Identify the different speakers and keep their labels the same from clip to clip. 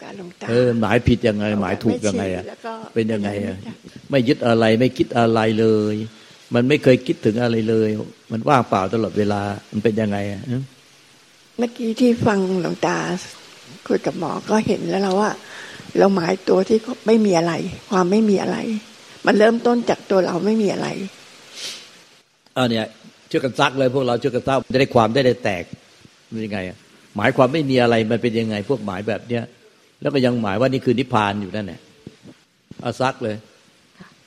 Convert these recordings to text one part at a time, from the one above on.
Speaker 1: กับขอการหลวงตา
Speaker 2: เออหมายผิดยังไง หมายถูกยังไงอะเป็นยังไงอะไม่ยึดอะไรไม่คิดอะไรเลย มันไม่เคยคิดถึงอะไรเลย มันว่างเปล่าตลอดเวลามันเป็นยังไงอะ
Speaker 1: เมื่อกี้ที่ฟังหลวงตาคุยกับหมอก็เห็นแล้วเราว่า เราหมายตัวที่ไม่มีอะไร ความไม่มีอะไร มันเริ่มต้นจากตัวเราไม่มีอะไร
Speaker 2: อันเนี้ยช่วยกันซักเลยพวกเราช่วยกันซักจะได้ความได้ได้แตกเป็นยังไงหมายความไม่มีอะไรมันเป็นยังไง พวกหมายแบบเนี้ย แล้วก็ยังหมายว่านี่คือนิพพานอยู่นั่นแหละเอาซักเลย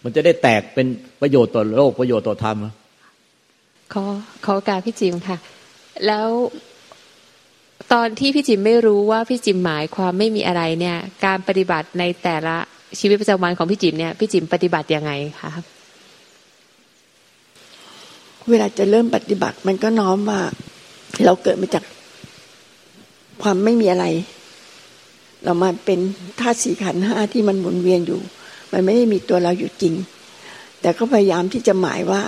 Speaker 2: มันจะได้แตกเป็นประโยชน์ต่อโลกประโยชน์ต่อธรรม
Speaker 3: ขอขอการพี่จิมค่ะ แล้วตอนที่พี่จิมไม่รู้ว่าพี่จิมหมายความไม่มีอะไรเนี่ย การปฏิบัติในแต่ละชีวิตประจำวันของพี่จิมเนี่ยพี่จิมปฏิบัติยังไงคะ
Speaker 1: เวลาจะเริ่มปฏิบัติมันก็น้อมว่า เราเกิดมาจากความไม่มีอะไร เรามาเป็นธาตุสี่ขันห้าที่มันหมุนเวียนอยู่ มันไม่ได้มีตัวเราอยู่จริง แต่ก็พยายามที่จะหมายว่า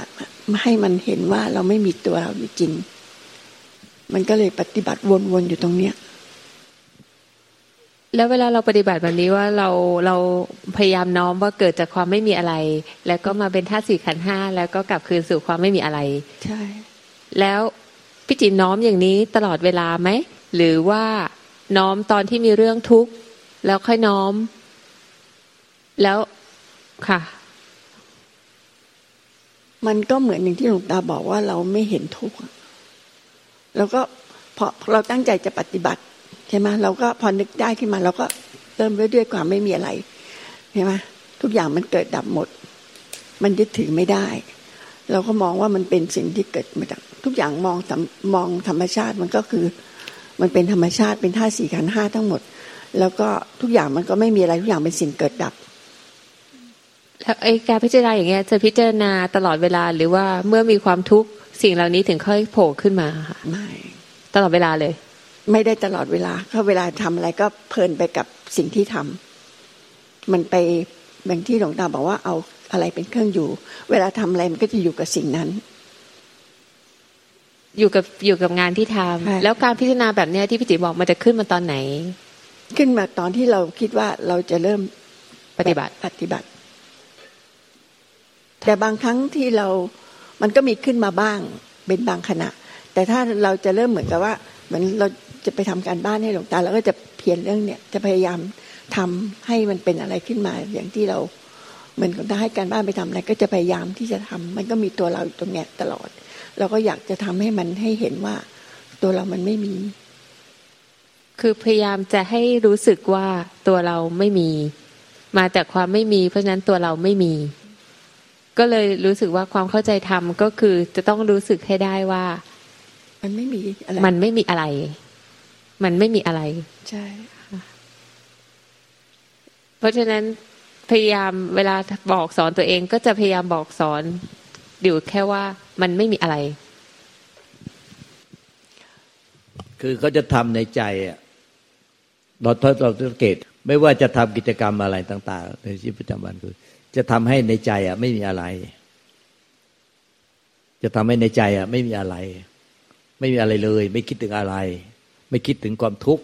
Speaker 1: ให้มันเห็นว่าเราไม่มีตัวเราอยู่จริง มันก็เลยปฏิบัติวนๆอยู่ตรงเนี้ย
Speaker 3: แล้วเวลาเราปฏิบัติแบบนี้ว่าเราเราพยายามน้อมว่าเกิดจากความไม่มีอะไร แล้วก็มาเป็นธาตุสี่ขันห้าแล้วก็กลับคืนสู่ความไม่มีอะไร
Speaker 1: ใช่
Speaker 3: แล้วพี่จินน้อมอย่างนี้ตลอดเวลาไหมหรือว่า น้อมตอนที่มีเรื่องทุกข์ แล้วค่อยน้อม แล้วค่ะ
Speaker 1: มันก็เหมือนอย่างที่หลวงตาบอกว่าเราไม่เห็นทุกข์แล้วก็พอเราตั้งใจจะปฏิบัติใช่ไหมเราก็พอนึกได้ขึ้นมาเราก็เริ่มด้วยด้วยความไม่มีอะไรใช่ไหมทุกอย่างมันเกิดดับหมด มันยึดถือไม่ได้ เราก็มองว่ามันเป็นสิ่งที่เกิดมาจากทุกอย่างมองมองธรรมชาติมันก็คือ มันเป็นธรรมชาติเป็นธาตุสี่ขันห้าทั้งหมด แล้วก็ทุกอย่างมันก็ไม่มีอะไรทุกอย่างเป็นสิ่งเกิดดับ
Speaker 3: แล้วไอ้การพิจารณาอย่างเงี้ยจะพิจารณาตลอดเวลาหรือว่าเมื่อมีความทุกข์สิ่งเหล่านี้ถึงค่อยโผล่ขึ้นมาค่ะ
Speaker 1: ไม่
Speaker 3: ตลอดเวลาเลย
Speaker 1: ไม่ได้ตลอดเวลาเพราะเวลาทำอะไรก็เพลินไปกับสิ่งที่ทำมันไปบางที่หลวงตาบอกว่าเอาอะไรเป็นเครื่องอยู่ เวลาทำอะไรมันก็จะอยู่กับสิ่งนั้น
Speaker 3: อยู่กับอยู่กับงานที่ทำแล้วการพิจารณาแบบเนี้ยที่พี่จิบอกมันจะขึ้นมาตอนไหน
Speaker 1: ขึ้นมาตอนที่เราคิดว่าเราจะเริ่ม
Speaker 3: ปฏิบัติ
Speaker 1: ปฏิบัติ แต่บางครั้งที่เรามันก็มีขึ้นมาบ้างเป็นบางขณะ แต่ถ้าเราจะเริ่มเหมือนกับว่าเหมือนเราจะไปทำการบ้านให้หลวงตาเราก็จะเพียรเรื่องเนี้ยจะพยายามทำให้มันเป็นอะไรขึ้นมา อย่างที่เราเหมือนกับถ้าให้การบ้านไปทำอะไรก็จะพยายามที่จะทำมันก็มีตัวเราอยู่ตรงเนี้ยตลอด เราก็อยากจะทำให้มันให้เห็นว่า ตัวเรามันไม่มี
Speaker 3: คือพยายามจะให้รู้สึกว่าตัวเราไม่มี มาจากความไม่มี เพราะฉะนั้นตัวเราไม่มี ก็เลยรู้สึกว่าความเข้าใจธรรมก็คือจะต้องรู้สึกให้ได้ว่า
Speaker 1: มันไม่มี
Speaker 3: อะไรมันไม่มีอะไร มันไม่มีอะไร
Speaker 1: ใช่
Speaker 3: เพราะฉะนั้นพยายามเวลาบอกสอนตัวเองก็จะพยายามบอกสอนอยู่แค่ว่า มันไม่มีอะไร
Speaker 2: คือเขาจะทำในใจอะเราถ้าเราสังเกต ไม่ว่าจะทำกิจกรรมอะไรต่าง ๆ ในชีวิตประจำวันคือ จะทำให้ในใจอะไม่มีอะไร จะทำให้ในใจอะไม่มีอะไร ไม่มีอะไรเลย ไม่คิดถึงอะไร ไม่คิดถึงความทุกข์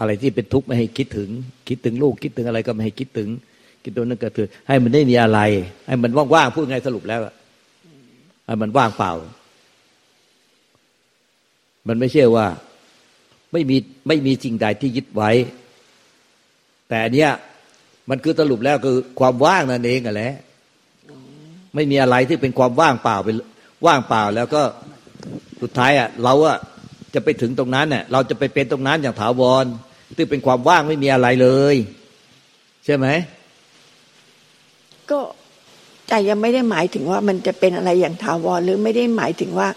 Speaker 2: อะไรที่เป็นทุกข์ไม่ให้คิดถึง คิดถึงลูกคิดถึงอะไรก็ไม่ให้คิดถึงคิดตัวนั้นก็คือ ให้มันได้มีอะไร ให้มันว่างๆพูดไงสรุปแล้ว มันว่างเปล่า มันไม่ใช่ว่าไม่มีไม่มีสิ่งใดที่ยึดไว้ แต่เนี้ยมันคือสรุปแล้วคือความว่างนั่นเองอะแหละไม่มีอะไรที่เป็นความว่างเปล่าเป็นว่างเปล่าแล้วก็สุดท้ายอะเราอะจะไปถึงตรงนั้นเนี่ยเราจะไปเป็นตรงนั้นอย่างถาวรที่เป็นความว่างไม่มีอะไรเลย ใช่ไหม
Speaker 1: ก็ ใจยังไม่ได้หมายถึงว่ามันจะเป็นอะไรอย่างถาวรหรือไม่ได้หมายถึงว่า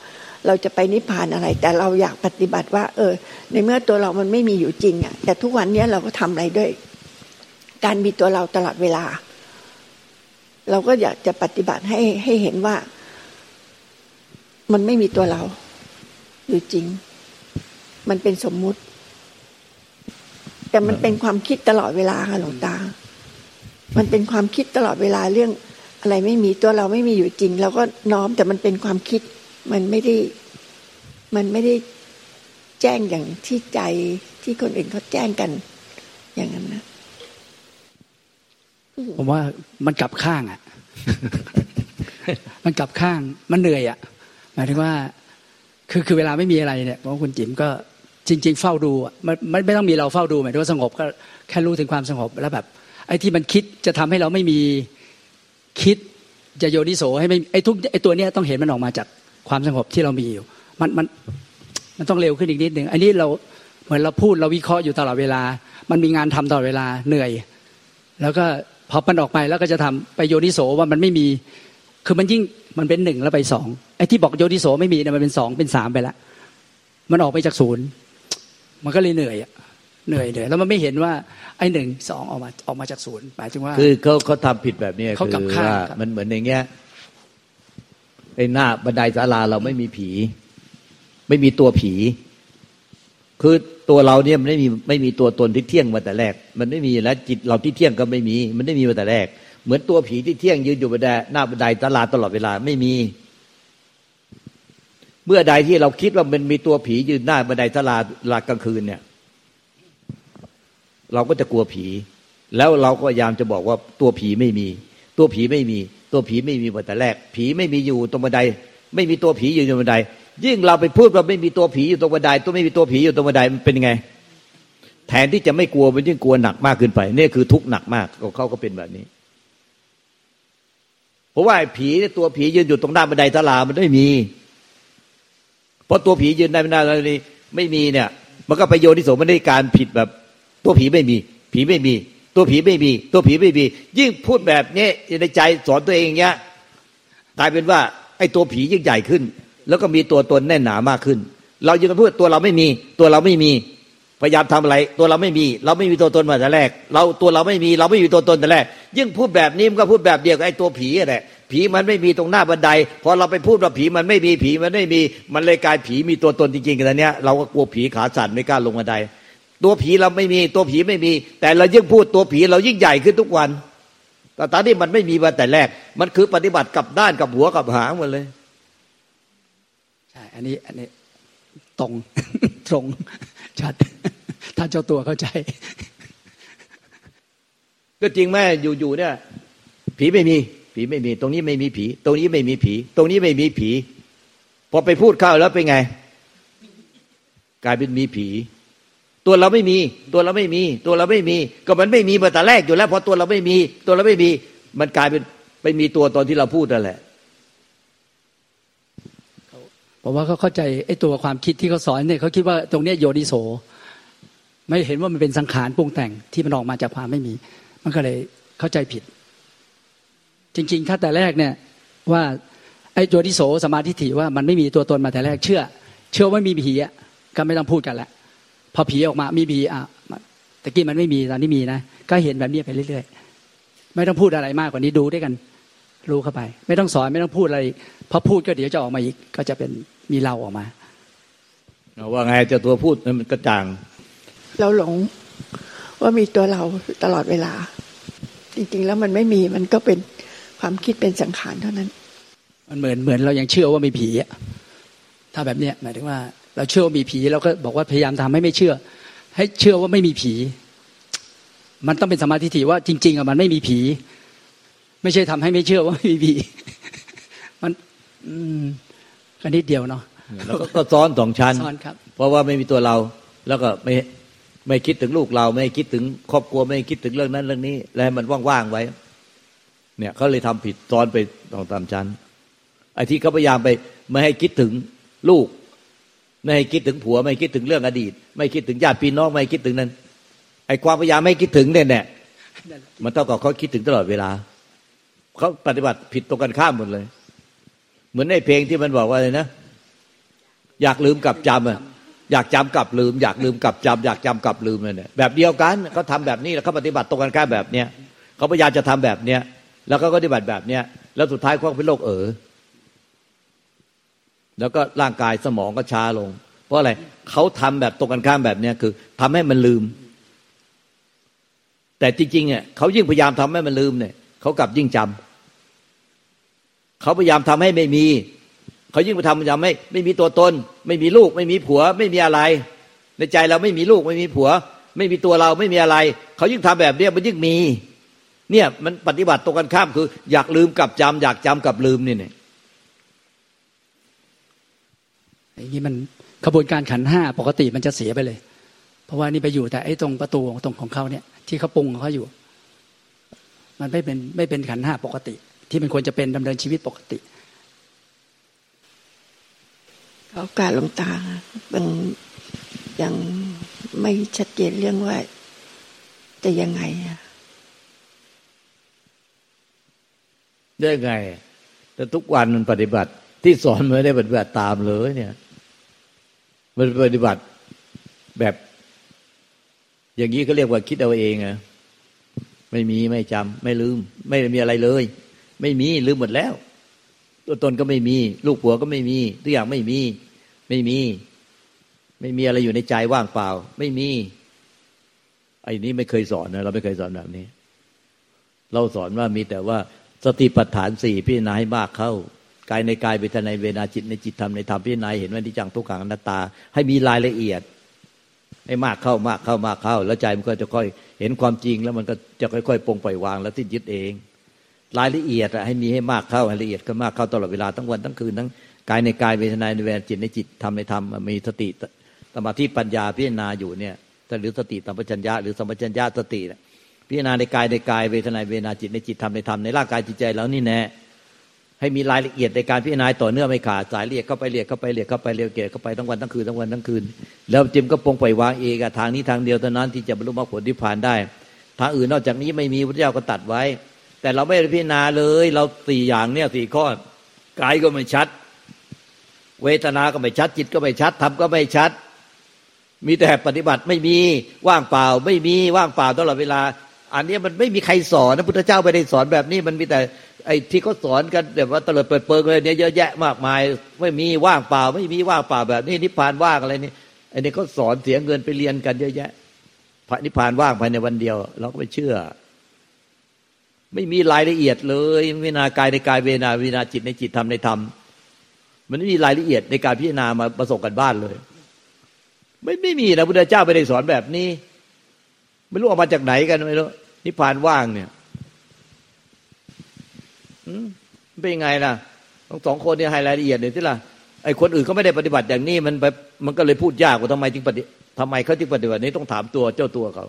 Speaker 1: เราจะไปนิพพานอะไร แต่เราอยากปฏิบัติว่า เออ ในเมื่อตัวเรามันไม่มีอยู่จริงอะ แต่ทุกวันนี้เราก็ทำอะไรด้วย การมีตัวเราตลอดเวลา เราก็อยากจะปฏิบัติให้ให้เห็นว่า มันไม่มีตัวเราอยู่จริง มันเป็นสมมุติ แต่มันเป็นความคิดตลอดเวลาค่ะหลวงตา มันเป็นความคิดตลอดเวลาเรื่อง อะไรไม่มีตัวเราไม่มีอยู่จริง เราก็น้อมแต่มันเป็นความคิด มันไม่ได้ มันไม่ได้แจ้งอย่างที่ใจที่คนอื่นเขาแจ้งกัน อย่างนั้นนะ
Speaker 4: ผมว่ามันกลับข้างอะ มันกลับข้าง มันเหนื่อยอะ หมายถึงว่า คือคือเวลาไม่มีอะไรเนี่ยเพราะคุณจิ๋มก็จริง ๆ เฝ้าดูมันไม่ต้องมีเราเฝ้าดูหมายถึงว่าสงบก็แค่รู้ถึงความสงบแล้วแบบ ไอ้ที่มันคิดจะทำให้เราไม่มี คิดจะโยนิโสให้ไม่ไอ้ทุกไอ้ตัวเนี้ยต้องเห็นมันออกมาจากความสงบที่เรามีอยู่ มันมันมันต้องเร็วขึ้นอีกนิดหนึ่งอันนี้เราเหมือนเราพูดเราวิเคราะห์อยู่ตลอดเวลา มันมีงานทำตลอดเวลาเหนื่อย แล้วก็พอมันออกไปแล้วก็จะทำไปโยนิโสว่ามันไม่มี คือมันยิ่งมันเป็นหนึ่งแล้วไปสองไอ้ที่บอกโยนิโสไม่มีเนี่ยมันเป็นสองเป็นสามไปล้วมันออกไปจากศูนย์มันก็เลยเหนื่อยอะ เหนื่อยเหนื่อยแล้วมันไม่เห็นว่าไอ้หนึ่งสองออกมาออกมาจากศูนย์หมายถึงว่า
Speaker 2: คือเขาเขาทำผิดแบบนี้
Speaker 4: เขา
Speaker 2: คื
Speaker 4: กลับ
Speaker 2: อ
Speaker 4: ข้าง
Speaker 2: ว่า
Speaker 4: ครับ
Speaker 2: มันเหมือนในเงี้ยไอ้หน้าบันไดศาลาเราไม่มีผี ไม่มีตัวผี คือตัวเราเนี่ยมันไม่มีไม่มีตัวตนที่เที่ยงมาแต่แรก มันไม่มีแล้วจิตเราที่เที่ยงก็ไม่มี มันไม่มีมาแต่แรก เหมือนตัวผีที่เที่ยงยืนอยู่บนไดหน้าบันไดศาลาตลอดเวลาไม่มี เมื่อใดที่เราคิดว่ามันมีตัวผียืนหน้าบันไดศาลาลากลางคืนเนี่ย เราก็จะกลัวผี แล้วเราก็พยายามจะบอกว่าตัวผีไม่มี ตัวผีไม่มี ตัวผีไม่มีมาแต่แรก ผีไม่มีอยู่ตรงบันได ไม่มีตัวผีอยู่ตรงบันได ยิ่งเราไปพูดว่าไม่มีตัวผีอยู่ตรงบันได ตัวไม่มีตัวผีอยู่ตรงบันไดมันเป็นไง แทนที่จะไม่กลัวมันยิ่งกลัวหนักมากขึ้นไปนี่คือทุกข์หนักมากเขาก็เป็นแบบนี้เพราะว่าผีเนี่ยตัวผียืนอยู่ตรงหน้าบันไดตลามันไม่มี เพราะตัวผียืนในบันไดตลานี้ไม่มีเนี่ย มันก็ไปโยนิโสมันได้การผิดแบบ ตัวผีไม่มี ผีไม่มี ตัวผีไม่มี ตัวผีไม่มี ยิ่งพูดแบบนี้ในใจสอนตัวเองเงี้ยกลายเป็นว่าไอ้ตัวผียิ่งใหญ่ขึ้น แล้วก็มีตัวตนแน่นหนามากขึ้น เรายังพูดตัวเราไม่มี ตัวเราไม่มีพยายามทำอะไร ตัวเราไม่มี เราไม่มีตัวตนมาแต่แรก เราตัวเราไม่มี เราไม่มีตัวตนแต่แรก ยิ่งพูดแบบนี้มันก็พูดแบบเดียวกับไอ้ตัวผีแหละผีมันไม่มีตรงหน้าบันไดพอเราไปพูดว่าผีมันไม่มีผีมันไม่มี มันเลยกลายผีมีตัวตนจริงๆกันเนี้ยเราก็กลัวผีขาสั่นไม่กล้าลงบันได ตัวผีเราไม่มี ตัวผีไม่มี แต่เรายิ่งพูดตัวผีเรายิ่งใหญ่ขึ้นทุกวันแต่ตอนนี้มันไม่มีมาแต่แรก มันคือปฏิบัติกับด้านกับหัวกับหางหมดเลย
Speaker 4: ใช่อันนี้อันนี้ตรงตรงชัดถ้าเจ้าตัวเข้าใจ
Speaker 2: ก็จริงแม่อยู่ๆเนี่ย ผีไม่มี ผีไม่มี ตรงนี้ไม่มีผี ตรงนี้ไม่มีผี ตรงนี้ไม่มีผี พอไปพูดเข้าแล้วเป็นไง กลายเป็นมีผี ตัวเราไม่มี ตัวเราไม่มี ตัวเราไม่มี ก็มันไม่มีมาแต่แรกอยู่แล้วพอตัวเราไม่มี ตัวเราไม่มี มันกลายเป็นไปมีตัวตอนที่เราพูดนั่นแหละ
Speaker 4: เพราะว่าเขาเข้าใจไอ้ตัวความคิดที่เขาสอนเนี่ยเขาคิดว่าตรงเนี้ยโยนิโส ไม่เห็นว่ามันเป็นสังขารปรุงแต่งที่มันออกมาจากความไม่มี มันก็เลยเข้าใจผิด จริง ๆ ถ้าแต่แรกเนี่ยว่าไอ้โยนิโสสมาธิถิว่ามันไม่มีตัวตนมาแต่แรกเชื่อ เชื่อว่ามีผีอะก็ไม่ต้องพูดกันละ พอผีออกมามีผีอะตะกี้มันไม่มีตอนนี้มีนะก็เห็นแบบนี้ไปเรื่อยๆ ไม่ต้องพูดอะไรมากกว่านี้ดูด้วยกัน รู้เข้าไป ไม่ต้องสอนไม่ต้องพูดอะไรพอพูดก็เดี๋ยวจะออกมาอีก ก็จะเป็นมีเราออกมา
Speaker 2: ว่าไงเจ้าตัวพูดมันกระจ่าง
Speaker 1: เราหลงว่ามีตัวเราตลอดเวลา จริงๆแล้วมันไม่มีมันก็เป็นความคิดเป็นสังขารเท่านั้น
Speaker 4: มันเหมือนเหมือนเรายังเชื่อว่ามีผีอะถ้าแบบเนี้ยหมายถึงว่า เราเชื่อว่ามีผีเราก็บอกว่าพยายามทำให้ไม่เชื่อ ให้เชื่อว่าไม่มีผี มันต้องเป็นสมาธิถี่ว่าจริง ๆอะมันไม่มีผี ไม่ใช่ทำให้ไม่เชื่อว่าไม่มีผี มันอืมก็นิดเดียวเนาะ
Speaker 2: แล้วก็ก็ซ้อนสองชั้น
Speaker 4: ซ้อนครับ
Speaker 2: เพราะว่าไม่มีตัวเรา แล้วก็ไม่ไม่คิดถึงลูกเรา ไม่คิดถึงครอบครัวไม่คิดถึงเรื่องนั้นเรื่องนี้ แล้วให้มันว่างๆไว้ เนี่ยเขาเลยทำผิดซ้อนไปสองสามชั้นไอ้ที่เขาพยายามไปไม่ให้คิดถึงลูก ไม่ให้คิดถึงผัว ไม่คิดถึงเรื่องอดีต ไม่คิดถึงญาติพี่น้องไม่คิดถึงนั้นไอ้ความพยายามไม่คิดถึงเนี่ยเนี่ยมันเท่ากับเขาคิดถึงตลอดเวลาเขาปฏิบัติผิดตรงกันข้ามหมดเลย เหมือนในเพลงที่มันบอกว่าอะไรนะ อยากลืมกับจำอะอยากจำกับลืม อยากลืมกับจำอยากจำกับลืมเนี่ยแบบเดียวกันเขาทำแบบนี้แล้วเขาปฏิบัติตรงกันข้ามแบบเนี้ยเขาพยายามจะทำแบบเนี้ยแล้วก็ปฏิบัติแบบเนี้ยแล้วสุดท้ายเขาเป็นโรคเออ แล้วก็ร่างกายสมองก็ช้าลง เพราะอะไรเขาทำแบบตรงกันข้ามแบบเนี้ยคือทำให้มันลืม แต่จริงๆเนี่ยเขายิ่งพยายามทำให้มันลืมเนี่ยเขากลับยิ่งจำเขาพยายามทำให้ไม่มีเขายิ่งไปทำพยายามไม่ไม่มีตัวตน ไม่มีลูก ไม่มีผัว ไม่มีอะไร ในใจเราไม่มีลูกไม่มีผัว ไม่มีตัวเราไม่มีอะไร เขายิ่งทำแบบเนี้ยมันยิ่งมี เนี่ยมันปฏิบัติตรงกันข้ามคือ อยากลืมกับจำอยากจำกับลืมนี่เนี่ย
Speaker 4: อย่างนี้มันขบวนการขันห้าปกติมันจะเสียไปเลย เพราะว่านี่ไปอยู่แต่ไอ้ตรงประตูตรงของเขาเนี่ย ที่เขาปรุงของเขาอยู่ มันไม่เป็นไม่เป็นขันห้าปกติ ที่มันควรจะเป็นดำเนินชีวิตปกติ
Speaker 1: เขาการลงตาบางยังไม่ชัดเจนเรื่องว่า จะยังไงอะ
Speaker 2: ได้ไง แต่ทุกวันมันปฏิบัติ ที่สอนไม่ได้ปฏิบัติตามเลยเนี่ย มันปฏิบัติแบบ อย่างนี้เขาเรียกว่าคิดเอาเองอะไม่มีไม่จำไม่ลืม ไม่มีอะไรเลย ไม่มีลืมหมดแล้ว ตัวตนก็ไม่มี ลูกผัวก็ไม่มีทุกอย่างไม่มี ไม่มี ไม่มีอะไรอยู่ในใจว่างเปล่า ไม่มีไอ้นี้ไม่เคยสอนนะเราไม่เคยสอนแบบนี้ เราสอนว่ามีแต่ว่าสติปัฏฐานสี่พิจารณาให้มากเข้า กายในกายเวทนาเวนาจิตในจิตธรรมในธรรมพิจารณาเห็นว่าที่จังทุกขังอนัตตา ให้มีรายละเอียด ให้มากเข้ามากเข้ามากเข้า แล้วใจมันก็จะค่อยเห็นความจริงแล้วมันก็จะค่อยๆปรงปล่อยวางแล้วที่ยึดเอง รายละเอียดให้มีให้มากเข้าให้ละเอียดก็มากเข้าตลอดเวลาทั้งวันทั้งคืนทั้งกายในกายเวทนาในเวทนาจิตในจิตธรรมในธรรมมีสติสมาธิปัญญาพิจารณาอยู่เนี่ยหรือสติสัมปชัญญะหรือสัมปชัญญะสติพิจารณาในกายในกายเวทนาเวทนาจิตในจิตธรรมในธรรมในร่างกายจิตใจแล้วนี่แน่ ให้มีรายละเอียดในการพิจารณาต่อเนื่องไม่ขาดสายเรียกเข้าไปเรียกเข้าไปเรียกเข้าไปเรียกเกเข้าไปทั้งวันทั้งคืนทั้งวันทั้งคืน แล้วจิมก็ปงปล่อยวางเองทางนี้ทางเดียวเท่านั้นที่จะบรรลุมรรคผลที่ผ่านได้ ทางอื่นนอกจากนี้ไม่มีพระเจ้าก็ตัดไว้ แต่เราไม่ได้พิจารณาเลย เราสี่อย่างเนี่ยสี่ข้อกายก็ไม่ชัด เวทนาก็ไม่ชัด จิตก็ไม่ชัดธรรมก็ไม่ชัด มีแต่ปฏิบัติไม่มีว่างเปล่า ไม่มีว่างเปล่าตลอดเวลา อันนี้มันไม่มีใครสอนนะพุทธเจ้าไม่ได้สอนแบบนี้มันมีแต่ ไอ้ที่เขาสอนกันแบบว่าตลอดเปิดเปิงเลยเนี่ยเยอะแยะมากมาย ไม่มีว่างเปล่า ไม่มีว่างเปล่าแบบนี้นิพพานว่างอะไรนี่ไอ้นี่เขาสอนเสียเงินไปเรียนกันเยอะแยะพระนิพพานว่างภายในวันเดียว เราก็ไม่เชื่อ ไม่มีรายละเอียดเลยวินากายในกายเวนาวินาจิตในจิตธรรมในธรรมมันไม่มีรายละเอียดในการพิจารณามาประสบกันบ้านเลย ไม่ไม่มีนะพุทธเจ้าไม่ได้สอนแบบนี้ ไม่รู้ออกมาจากไหนกันไม่รู้นิพพานว่างเนี่ย เป็นยังไงล่ะทั้งสองคนเนี่ยให้รายละเอียดเลยที่ล่ะไอ้คนอื่นเขาไม่ได้ปฏิบัติอย่างนี้มันแบบมันก็เลยพูดยากว่าทำไมจึงปฏิทำไมเขาจึงปฏิบัตินี้ต้องถามตัวเจ้าตัวเขา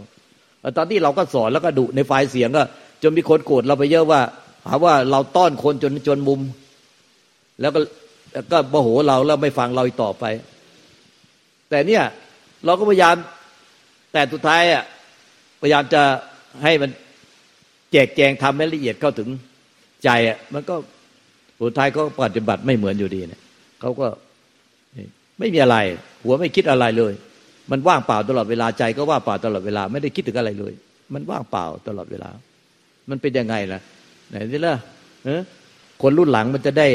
Speaker 2: ตอนที่เราก็สอนแล้วก็ดุในไฟล์เสียงก็จนมีคนโกรธเราไปเยอะว่า หาว่าเราต้อนคนจนจนมุม แล้วก็ก็โมโหเราแล้วไม่ฟังเราอีกต่อไป แต่เนี่ยเราก็พยายามแต่สุดท้ายอะพยายามจะให้มันแจกแจงทำให้ละเอียดเข้าถึง ใจอะมันก็สุดท้ายก็ปฏิบัติไม่เหมือนอยู่ดีเนี่ยเขาก็ไม่มีอะไร หัวไม่คิดอะไรเลย มันว่างเปล่าตลอดเวลาใจก็ว่างเปล่าตลอดเวลา ไม่ได้คิดถึงอะไรเลย มันว่างเปล่าตลอดเวลา มันเป็นยังไงล่ะไหนนี่ล่ะคนรุ่นหลังมันจะได้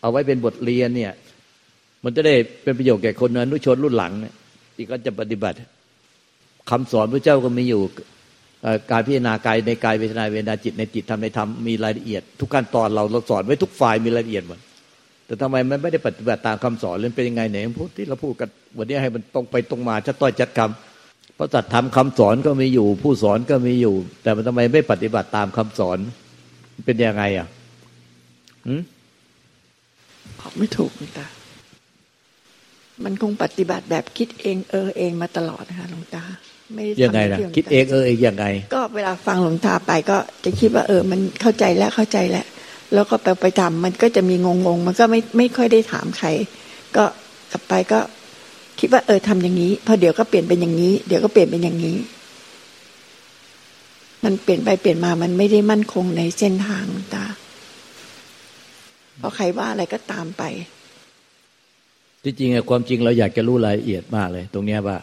Speaker 2: เอาไว้เป็นบทเรียนเนี่ย มันจะได้เป็นประโยชน์แก่คนอนุชนรุ่นหลังเนี่ยที่ก็จะปฏิบัติคำสอนพระเจ้าก็มีอยู่ การพิจารณากายในกายเวทนาเวทนาจิตในจิตทำในธรรมมีรายละเอียด ทุกขั้นตอนเราเราสอนไว้ทุกฝ่ายมีรายละเอียดหมดแต่ทำไมมันไม่ได้ปฏิบัติตามคำสอนเลยเป็นยังไงไหนพูดที่เราพูดกันวันนี้ให้มันตรงไปตรงมาชัดต้อยชัดคำเพราะสัตว์ทำคำสอนก็มีอยู่ ผู้สอนก็มีอยู่ แต่มันทำไมไม่ปฏิบัติตามคำสอนเป็นยังไงอะ
Speaker 1: อืมบอกไม่ถูกเลยตา มันคงปฏิบัติแบบคิดเองเออเองมาตลอดนะคะหลวงตา
Speaker 2: ไม่ยังไงล่ะคิดเองเออเองยังไง
Speaker 1: ก็เวลาฟังหลวงตาไปก็จะคิดว่าเออ มันเข้าใจแล้วเข้าใจแล้ว แล้วก็ไปไปทำมันก็จะมีงงงมันก็ไม่ไม่ค่อยได้ถามใคร ก็กลับไปก็คิดว่าเออทำอย่างนี้พอเดี๋ยวก็เปลี่ยนเป็นอย่างนี้ เดี๋ยวก็เปลี่ยนเป็นอย่างนี้ มันเปลี่ยนไปเปลี่ยนมามันไม่ได้มั่นคงในเส้นทางตาเพราะใครว่าอะไรก็ตามไป
Speaker 2: ที่จริงความจริงเราอยากจะรู้รายละเอียดมากเลย ตรงนี้ว่า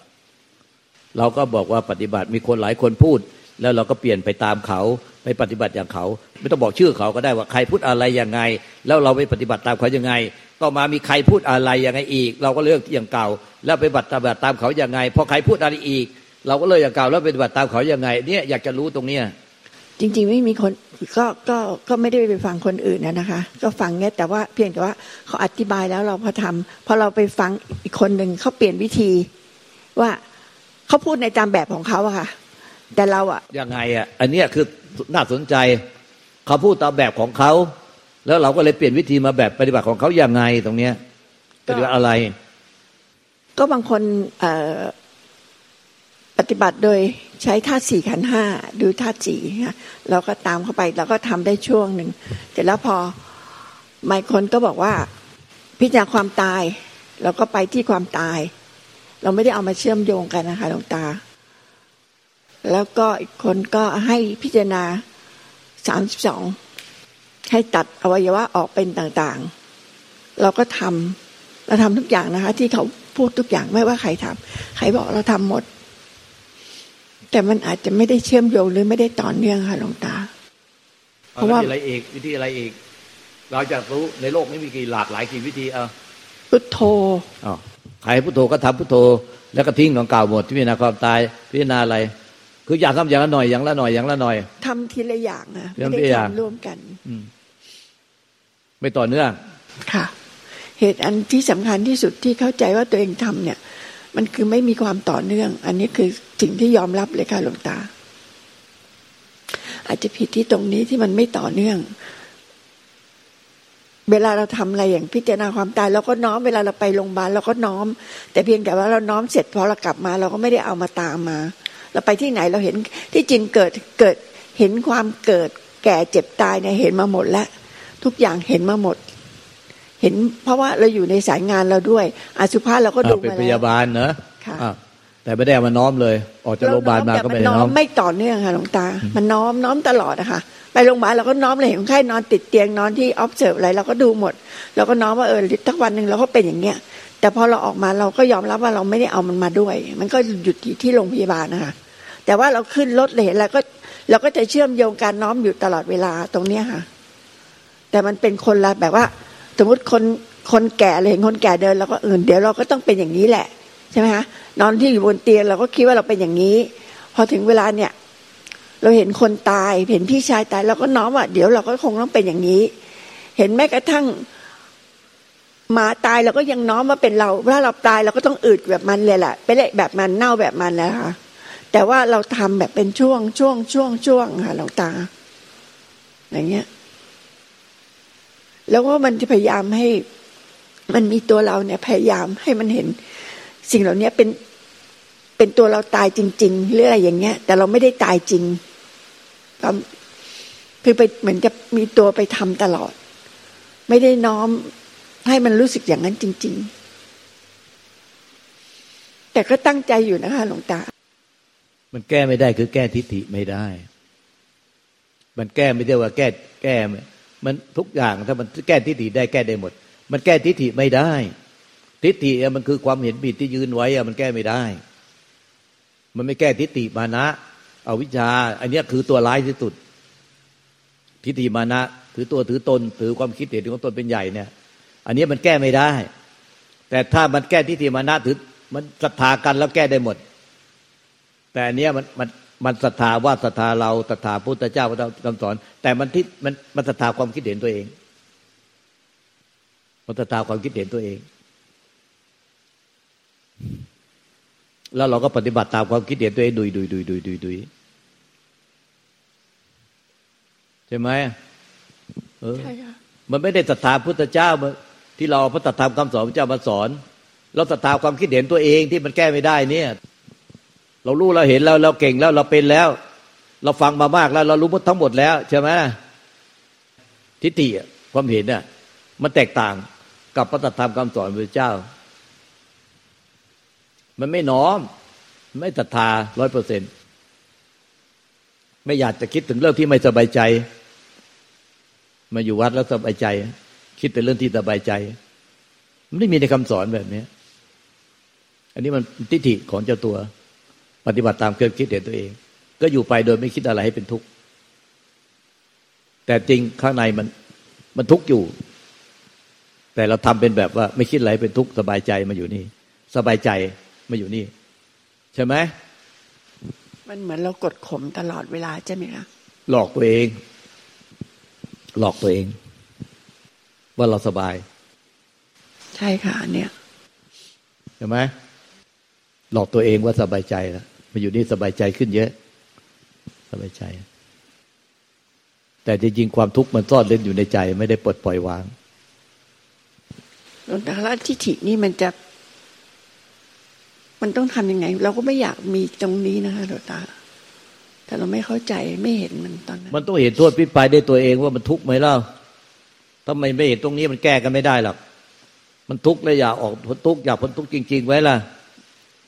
Speaker 2: เราก็บอกว่าปฏิบัติมีคนหลายคนพูด แล้วเราก็เปลี่ยนไปตามเขาไปปฏิบัติอย่างเขา ไม่ต้องบอกชื่อเขาก็ได้ว่าใครพูดอะไรยังไง แล้วเราไปปฏิบัติตามเขายังไง ต่อมามีใครพูดอะไรยังไงอีก เราก็เลือกอย่างเก่า แล้วไปปฏิบัติตามเขายังไงพอใครพูดอะไรอีก เราก็เลยอกอย่างเก่าแล้วปฏิบัติตามเขายังไง เนี่ยอยากจะรู้ตรงเนี้ย
Speaker 1: จริง ๆ ไม่มีคนก็ก็ก็ไม่ได้ไปฟังคนอื่นนะนะคะ ก็ฟังเนี้ยแต่ว่าเพียงแต่ว่าเขาอธิบายแล้วเราพอทำพอเราไปฟังอีกคนหนึ่งเขาเปลี่ยนวิธีว่า เขาพูดในตามแบบของเขาอะค่ะ แต่เราอะ
Speaker 2: ยังไงอะอันเนี้ยคือน่าสนใจเขาพูดตามแบบของเขาแล้วเราก็เลยเปลี่ยนวิธีมาแบบปฏิบัติของเขายังไงตรงเนี้ยปฏิบัติอะไร
Speaker 1: ก็บางคนเอ่อปฏิบัติโดยใช้ธาตุสี่ขันธ์ห้าดูธาตุสี่ค่ะเราก็ตามเข้าไปเราก็ทำได้ช่วงหนึ่งแต่แล้วพอไม่คนก็บอกว่า พิจารณาความตาย เราก็ไปที่ความตาย เราไม่ได้เอามาเชื่อมโยงกันนะคะหลวงตา แล้วก็อีกคนก็ให้พิจารณาสามสิบสองให้ตัดอวัยวะออกเป็นต่างๆ เราก็ทำเราทำทุกอย่างนะคะ ที่เขาพูดทุกอย่างไม่ว่าใครทำใครบอกเราทำหมด แต่มันอาจจะไม่ได้เชื่อมโยงหรือไม่ได้ต่อเนื่องค่ะหลวงตา เพราะว่า
Speaker 2: วิธีอะไรอีกวิธีอะไรอีกเราจะรู้ในโลกนี้มีกี่หลากหลายกี่วิธีเอา
Speaker 1: พุทโธ
Speaker 2: อ้าว ใครพุทโธก็ทำพุทโธ แล้วก็ทิ้งของเก่าหมดพิจารณาความตายพิจารณาอะไร คืออยากทำอย่างละหน่อยอย่างละหน่อยอย่างละหน่อย
Speaker 1: ทำทีละอย่างนะ
Speaker 2: ทำ
Speaker 1: ไม่
Speaker 2: ที
Speaker 1: ได้
Speaker 2: ละอย่าง
Speaker 1: ทำร่วมกัน
Speaker 2: อืมไม่ต่อเนื่อง
Speaker 1: ค่ะ เหตุอันที่สำคัญที่สุดที่เข้าใจว่าตัวเองทำเนี่ย มันคือไม่มีความต่อเนื่อง อันนี้คือสิ่งที่ยอมรับเลยค่ะหลวงตา อาจจะผิดที่ตรงนี้ที่มันไม่ต่อเนื่อง เวลาเราทำอะไรอย่างพิจารณาความตายเราก็น้อมเวลาเราไปโรงพยาบาลเราก็น้อม แต่เพียงแต่ว่าเราน้อมเสร็จพอเรากลับมา เราก็ไม่ได้เอามาตามมา เราไปที่ไหนเราเห็นที่จริงเกิดเกิดเห็นความเกิด แก่เจ็บตายเนี่ยเห็นมาหมดแล้วทุกอย่างเห็นมาหมด เห็น เพราะว่าเราอยู่ในสายงานเราด้วยอาสุภาพเราก็ดู
Speaker 2: เป็น
Speaker 1: มา
Speaker 2: พ
Speaker 1: แล้
Speaker 2: ยาวบาลเนอะ
Speaker 1: ค่ะ
Speaker 2: อะแต่ไม่ได้เอามาน้อมเลย ออกจากโรงพยาบาลมาก็ไม่ได้
Speaker 1: น้
Speaker 2: น้
Speaker 1: อ
Speaker 2: อ
Speaker 1: ม
Speaker 2: ม
Speaker 1: ไม่ต่อเนื่องค่ะหลวงตา มันน้อมน้อมตลอดอะค่ะ ไปโรงพยาบาลเราก็น้อมเลยเห็นคนไข้นอนติดเตียงนอนที่ออฟเซิร์ฟอะไรเราก็ดูหมดเราก็น้อมว่าเออทักวันหนึ่งเราก็เป็นอย่างเงี้ย แต่พอเราออกมาเราก็ยอมรับว่าเราไม่ได้เอามันมาด้วย มันก็หยุดที่ที่โรงพยาบาลนะคะแต่ว่าเราขึ้นรถเลยเราก็เราก็จะเชื่อมโยงการน้อมอยู่ตลอดเวลาตรงเนี้ยค่ะ แต่มันเป็นคนละแบบว่า สมมติคนคนแก่เลยเห็นคนแก่เดินเราก็เออเดี๋ยวเราก็ต้องเป็นอย่างนี้แหละใช่ไหมคะนอนที่อยู่บนเตียงเราก็คิดว่าเราเป็นอย่างนี้ พอถึงเวลาเนี่ย เราเห็นคนตาย เห็นพี่ชายตายเราก็น้อมว่าเดี๋ยวเราก็คงต้องเป็นอย่างนี้ เห็นแม้กระทั่งหมาตายเราก็ยังน้อมว่าเป็นเราถ้าเราตายเราก็ต้องอืดแบบมันเลยแหละเป็นแบบมันเน่าแบบมันแล้วค่ะ แต่ว่าเราทำแบบเป็นช่วงช่วงช่วงช่วงค่ะหลวงตา อย่างเงี้ย แล้วว่ามันจะพยายามให้ มันมีตัวเราเนี่ย พยายามให้มันเห็น สิ่งเหล่านี้เป็นเป็นตัวเราตายจริง ๆ หรืออะไรอย่างเงี้ย แต่เราไม่ได้ตายจริง คือไปเหมือนจะมีตัวไปทำตลอด ไม่ได้น้อมให้มันรู้สึกอย่างนั้นจริง ๆ แต่ก็ตั้งใจอยู่นะคะ หลวงตา
Speaker 2: มันแก้ไม่ได้คือแก้ทิฏฐิไม่ได้ มันแก้ไม่ได้ว่าแก้แก้มันทุกอย่างถ้ามันแก้ทิฏฐิได้แก้ได้หมด มันแก้ทิฏฐิไม่ได้ ทิฏฐิมันคือความเห็นผิดที่ยืนไว้อะมันแก้ไม่ได้ มันไม่แก้ทิฏฐิมานะ อาวิชชา อันนี้คือตัวร้ายที่สุด ทิฏฐิมานะถือตัวถือตน ถือความคิดเห็นของตนเป็นใหญ่เนี่ย อันนี้มันแก้ไม่ได้ แต่ถ้ามันแก้ทิฏฐิมานะถือมันศรัทธากันแล้วแก้ได้หมด แต่อันเนี้ยมันมันมันศรัทธาว่าศรัทธาเราศรัทธาพุทธเจ้าพระคำสอน แต่มันที่มันมันศรัทธาความคิดเห็นตัวเองมันศรัทธาความคิดเห็นตัวเอง แล้วเราก็ปฏิบัติตามความคิดเห็นตัวเองดุยดุยดุยดุยดุยดุยใช่ไหมเออ
Speaker 1: ใช่ค่ะ
Speaker 2: มันไม่ได้ศรัทธาพุทธเจ้าที่เราเอาพระธรรมคำสอนพระเจ้ามาสอน เราศรัทธาความคิดเห็นตัวเองที่มันแก้ไม่ได้เนี่ย เรารู้เราเห็นแล้วเราเก่งแล้วเราเป็นแล้ว เราฟังมามากแล้ว เรารู้หมดทั้งหมดแล้วใช่ไหมทิฏฐิอะความเห็นน่ะมันแตกต่างกับพระธรรมคำสอนพระเจ้า มันไม่น้อม ไม่ศรัทธาร้อยเปอร์เซ็นไม่อยากจะคิดถึงเรื่องที่ไม่สบายใจ มาอยู่วัดแล้วสบายใจ คิดแต่เรื่องที่สบายใจ มันไม่มีในคำสอนแบบนี้อันนี้มันทิฏฐิของเจ้าตัว ปฏิบัติตามเครื่องคิดเห็นตัวเอง ก็อยู่ไปโดยไม่คิดอะไรให้เป็นทุกข์แต่จริงข้างในมันมันทุกข์อยู่ แต่เราทำเป็นแบบว่าไม่คิดอะไรเป็นทุกข์สบายใจมาอยู่นี่ สบายใจมาอยู่นี่ ใช่ไหม
Speaker 1: มันเหมือนเรากดข่มตลอดเวลาใช่ไหมคะ
Speaker 2: หลอกตัวเอง หลอกตัวเอง ว่าเราสบาย
Speaker 1: ใช่ค่ะอันเนี่ย
Speaker 2: ใช่ไหมหลอกตัวเองว่าสบายใจแล้วมาอยู่นี่สบายใจขึ้นเยอะ สบายใจ แต่จริงๆความทุกข์มันซ่อนเล่นอยู่ในใจ ไม่ได้ปลดปล่อยวาง
Speaker 1: หลวงตาละทิฏฐินี่มันจะ มันต้องทำยังไง เราก็ไม่อยากมีตรงนี้นะคะหลวงตา แต่เราไม่เข้าใจไม่เห็นมันตอนนั้น
Speaker 2: มันต้องเห็นโทษพิพายได้ตัวเองว่ามันทุกข์ไหมเล่าทำไมไม่เห็นตรงนี้มันแก้กันไม่ได้หรอกมันทุกข์แล้วอยากออกพ้นทุกข์อยากพ้นทุกข์จริง ๆ ไว้ล่ะ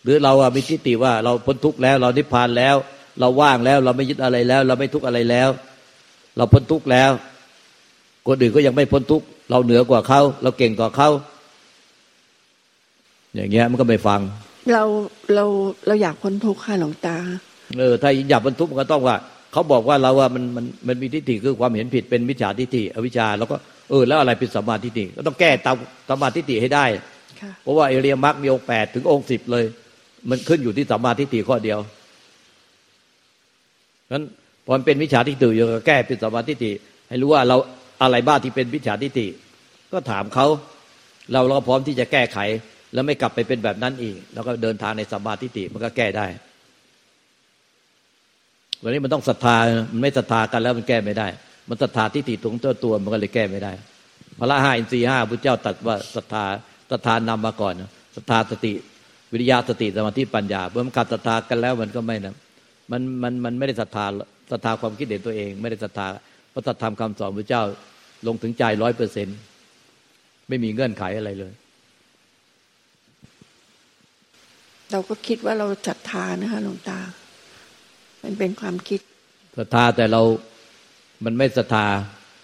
Speaker 2: หรือเราอะมีทิฏฐิว่า เราพ้นทุกข์แล้ว เรานิพพานแล้ว เราว่างแล้ว เราไม่ยึดอะไรแล้ว เราไม่ทุกข์อะไรแล้ว เราพ้นทุกข์แล้วคนอื่นก็ยังไม่พ้นทุกข์เราเหนือกว่าเขาเราเก่งกว่าเขาอย่างเงี้ยมันก็ไม่ฟัง
Speaker 1: เราเราเราอยากพ้นทุกข์ค่ะหลวงตา
Speaker 2: เออถ้าอยากพ้นทุกข์มันก็ต้องว่าเขาบอกว่าเราว่ามันมันมันมีทิฏฐิคือความเห็นผิดเป็นมิจฉาทิฏฐิอวิชชาแล้วก็เออแล้วอะไรเป็นสัมมาทิฏฐิก็ต้องแก้ตามสัมมาทิฏฐิให้ได้ เพราะว่าเอเรียมรรคมีองค์แปดถึงองค์สิบเลย มันขึ้นอยู่ที่สัมมาทิฏฐิข้อเดียวนั้นพอมันเป็นมิจฉาทิฏฐิอยู่ก็แก้เป็นสัมมาทิฏฐิให้รู้ว่าเราอะไรบ้างที่เป็นมิจฉาทิฏฐิก็ถามเขาเราเราพร้อมที่จะแก้ไข แล้วไม่กลับไปเป็นแบบนั้นอีก แล้วก็เดินทางในสัมมาทิฏฐิมันก็แก้ได้ วันนี้มันต้องศรัทธามันไม่ศรัทธากันแล้วมันแก้ไม่ได้ มันศรัทธาทิฏฐิตรงตัวตัวมันก็เลยแก้ไม่ได้พระห้าอินทรีห้าพระเจ้าตัดว่าศรัทธาศรัทธานำมาก่อนศรัทธาสติวิริยะสติสมาธิปัญญาเมื่อมันขาดศรัทธากันแล้วมันก็ไม่นะมันมันมันไม่ได้ศรัทธาศรัทธาความคิดเห็นตัวเอง ไม่ได้ศรัทธาพระธรรมคำสอนพระเจ้าลงถึงใจร้อยเปอร์เซ็นไม่มีเงื่อนไขอะไรเลย
Speaker 1: เราก็คิดว่าเราศรัทธานะคะหลวงตา มันเป็นความคิด
Speaker 2: ศรัทธาแต่เรามันไม่ศรัทธา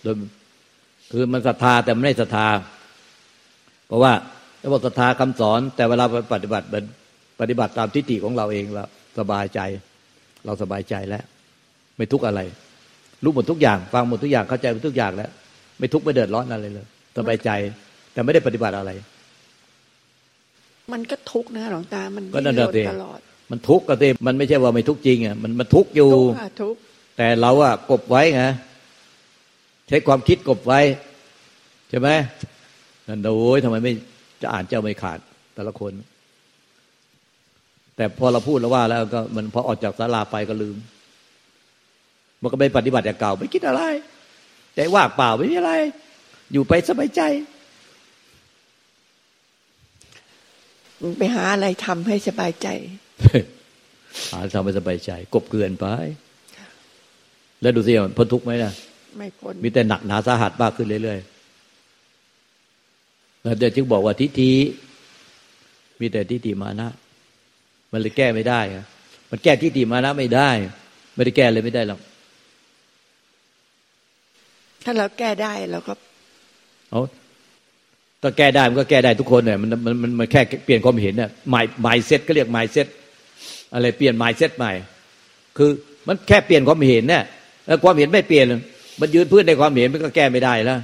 Speaker 2: โดยคือมันศรัทธาแต่ไม่ได้ศรัทธา เพราะว่าเราบอกศรัทธาคำสอน แต่เวลาปฏิบัติเป็นปฏิบัติตามทิฏฐิของเราเองแล้วสบายใจ เราสบายใจแล้ว ไม่ทุกข์อะไร รู้หมดทุกอย่าง ฟังหมดทุกอย่างเข้าใจหมดทุกอย่างแล้ว ไม่ทุกข์ไม่เดือดร้อนอะไรเลยสบายใจ แต่ไม่ได้ปฏิบัติอะไร
Speaker 1: มันก็ทุกข์นะหลวงตามัน
Speaker 2: ก็นั่นตลอด มันทุกข์ก็เต็มมันไม่ใช่ว่าไม่ทุกข์จริงอะมันมันทุกข์อยู่แต่เราอะกบไว้ไงใช้ความคิดกบไว้ใช่ไหมนั่นโอ้ยทำไมไม่จะอ่านเจ้าไม่ขาดแต่ละคน แต่พอเราพูดแล้วว่าแล้วก็มันพอออกจากศาลาไปก็ลืม มันก็ไม่ปฏิบัติอย่างเก่าไม่คิดอะไรใจว่างเปล่าไม่มีอะไร อยู่ไปสบายใจ
Speaker 1: ไปหาอะไรทำให้สบายใจ
Speaker 2: หาทำให้สบายใจ กบเกลื่อนไป แล้วดูสิมันพ้นทุกข์ไหมนะ
Speaker 1: ไม่พ้น
Speaker 2: มีแต่หนักหนาสาหัสมากขึ้นเรื่อยๆแล้วเดี๋ยวจึงบอกว่าทิฏฐิมีแต่ทิฏฐิมานะ มันเลยแก้ไม่ได้มันแก้ทิฏฐิมานะไม่ได้ ไม่ได้แก้เลยไม่ได้หรอก
Speaker 1: ถ้าเราแก้ได้เราก็
Speaker 2: เอาก็แก้ได้มันก็แก้ได้ทุกคนเนี่ยมันมันมันมันแค่เปลี่ยนความเห็นเนี่ยหมายหมายเซ็ตก็เรียกหมายเซ็ต อะไรเปลี่ยนหมายเซตใหม่ คือมันแค่เปลี่ยนความเห็นเนี่ยแล้วความเห็นไม่เปลี่ยน มันยืนพื้นในความเห็นมันก็แก้ไม่ได้แล้ว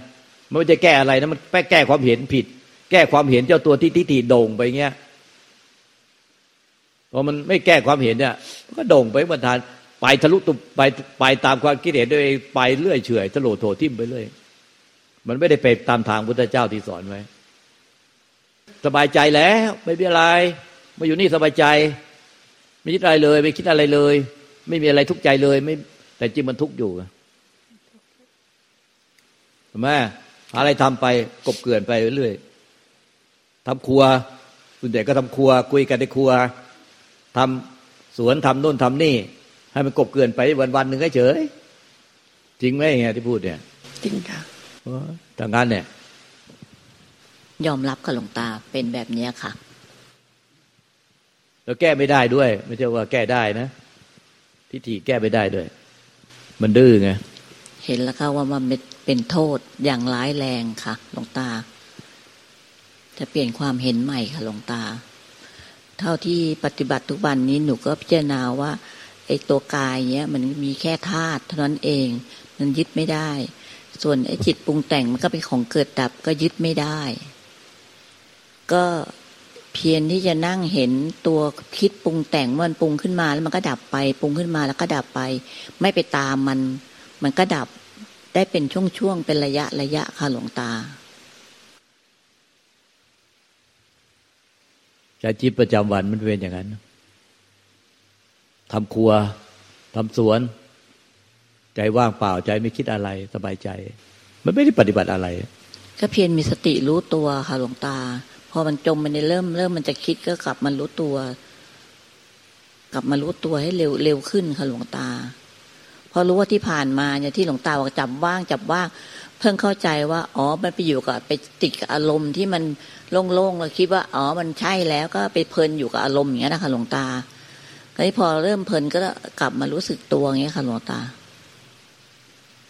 Speaker 2: มันจะแก้อะไรนะมันแค่แก้ความเห็นผิด แก้ความเห็นเจ้าตัวที่ทิฏฐิโด่งไปเงี้ยพอมันไม่แก้ความเห็นเนี่ยมันก็โด่งไปบรรทานไปทะลุตุไปไปตามความคิดเห็นด้วยไปเรื่อยเฉยทะโลโถทิ่มไปเรื่อยมันไม่ได้ไปตามทางพุทธเจ้าที่สอนไว้ สบายใจแล้ว ไม่มีอะไรมาอยู่นี่สบายใจ ไม่คิดอะไรเลย ไม่คิดอะไรเลย ไม่มีอะไรทุกข์ใจเลย ไม่ แต่จริงมันทุกข์อยู่ถูกไหมอะไรทำไปกบเกลื่อนไปเรื่อยทำครัวส่วนใหญ่ก็ทำครัว คุยกันในครัวทำสวนทำโน่นทำนี่ ให้มันกบเกลื่อนไปวันวันหนึ่งเฉยจริงไหมไงที่พูดเนี่ย
Speaker 1: จริงค่ะ
Speaker 2: ทางนั้นเนี่ย
Speaker 5: ยอมรับกับหลวงตาเป็นแบบนี้ค่ะ
Speaker 2: แล้วแก้ไม่ได้ด้วย ไม่ใช่ว่าแก้ได้นะทิฏฐิแก้ไม่ได้ด้วย มันดื้อไง
Speaker 5: เห็นแล้วค่ะว่ามันเป็นโทษอย่างร้ายแรงค่ะหลวงตา จะเปลี่ยนความเห็นใหม่ค่ะหลวงตา เท่าที่ปฏิบัติทุกวันนี้หนูก็พิจารณาว่าไอ้ตัวกายเนี้ย มันมีแค่ธาตุเท่านั้นเอง มันยึดไม่ได้ ส่วนไอ้จิตปรุงแต่งมันก็เป็นของเกิดดับก็ยึดไม่ได้ ก็ เพียรที่จะนั่งเห็นตัวคิดปรุงแต่งมันปรุงขึ้นมาแล้วมันก็ดับไป ปรุงขึ้นมาแล้วก็ดับไป ไม่ไปตามมัน มันก็ดับได้เป็นช่วงๆเป็นระยะระยะค่ะหลวงตา
Speaker 2: ใจจิตประจำวันมันเป็นอย่างนั้นทำครัวทำสวน ใจว่างเปล่าใจไม่คิดอะไรสบายใจ มันไม่ได้ปฏิบัติอะไร
Speaker 5: ก็เพียรมีสติรู้ตัวค่ะหลวงตา พอมันจมมันในเริ่มเริ่มมันจะคิดก็กลับมารู้ตัว กลับมารู้ตัวให้เร็วเร็วขึ้นค่ะหลวงตา พอรู้ว่าที่ผ่านมาเนี่ยที่หลวงตาบอกจับว่างจับว่างเพิ่งเข้าใจว่า อ๋อ มันไปอยู่กับไปติดกับอารมณ์ที่มันโล่งๆเราคิดว่า อ๋อ มันใช่แล้วก็ไปเพลินอยู่กับอารมณ์อย่างนี้ยนะคะหลวงตาก็พอเริ่มเพลินก็กลับมารู้สึกตัวอย่างนี้ยค่ะหลวงตา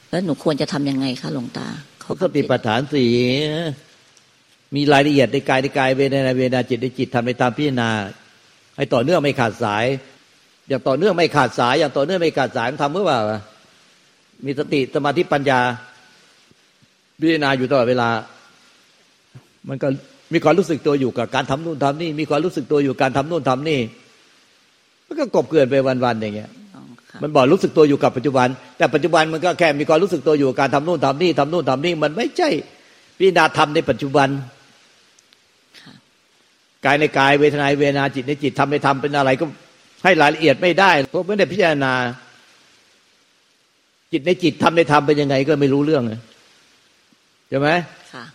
Speaker 5: แล้วหนูควรจะทำยังไงคะหลวงตา
Speaker 2: เขาสติปัฏฐานสี มีรายละเอียดในกายในกายเวทนาเวทนาจิตในจิตทำในตามพิจารณาให้ต่อเนื่องไม่ขาดสาย อย่างต่อเนื่องไม่ขาดสาย อย่างต่อเนื่องไม่ขาดสายมันทำเมื่อเปล่า มีสติสมาธิปัญญา พิจารณาอยู่ตลอดเวลา มันก็มีความรู้สึกตัวอยู่กับการทำนู่นทำนี่ มีความรู้สึกตัวอยู่การทำนู่นทำนี่มันก็กบเกลื่อนไปวันๆอย่างเงี้ย
Speaker 5: อ๋อค่ะ
Speaker 2: มันบอกรู้สึกตัวอยู่กับปัจจุบัน แต่ปัจจุบันมันก็แค่มีความรู้สึกตัวอยู่กับการทำนู่นทำนี่ทำนู่นทำนี่มันไม่ใช่พิจารณาธรรมในปัจจุบัน
Speaker 5: ค่ะ
Speaker 2: กายในกายเวทนาเวนาจิตในจิตทำในธรรมเป็นอะไรก็ให้รายละเอียดไม่ได้เพราะไม่ได้พิจารณา จิตในจิตทำในธรรมเป็นยังไงก็ไม่รู้เรื่องเลยใช่ไหม
Speaker 5: ค่ะ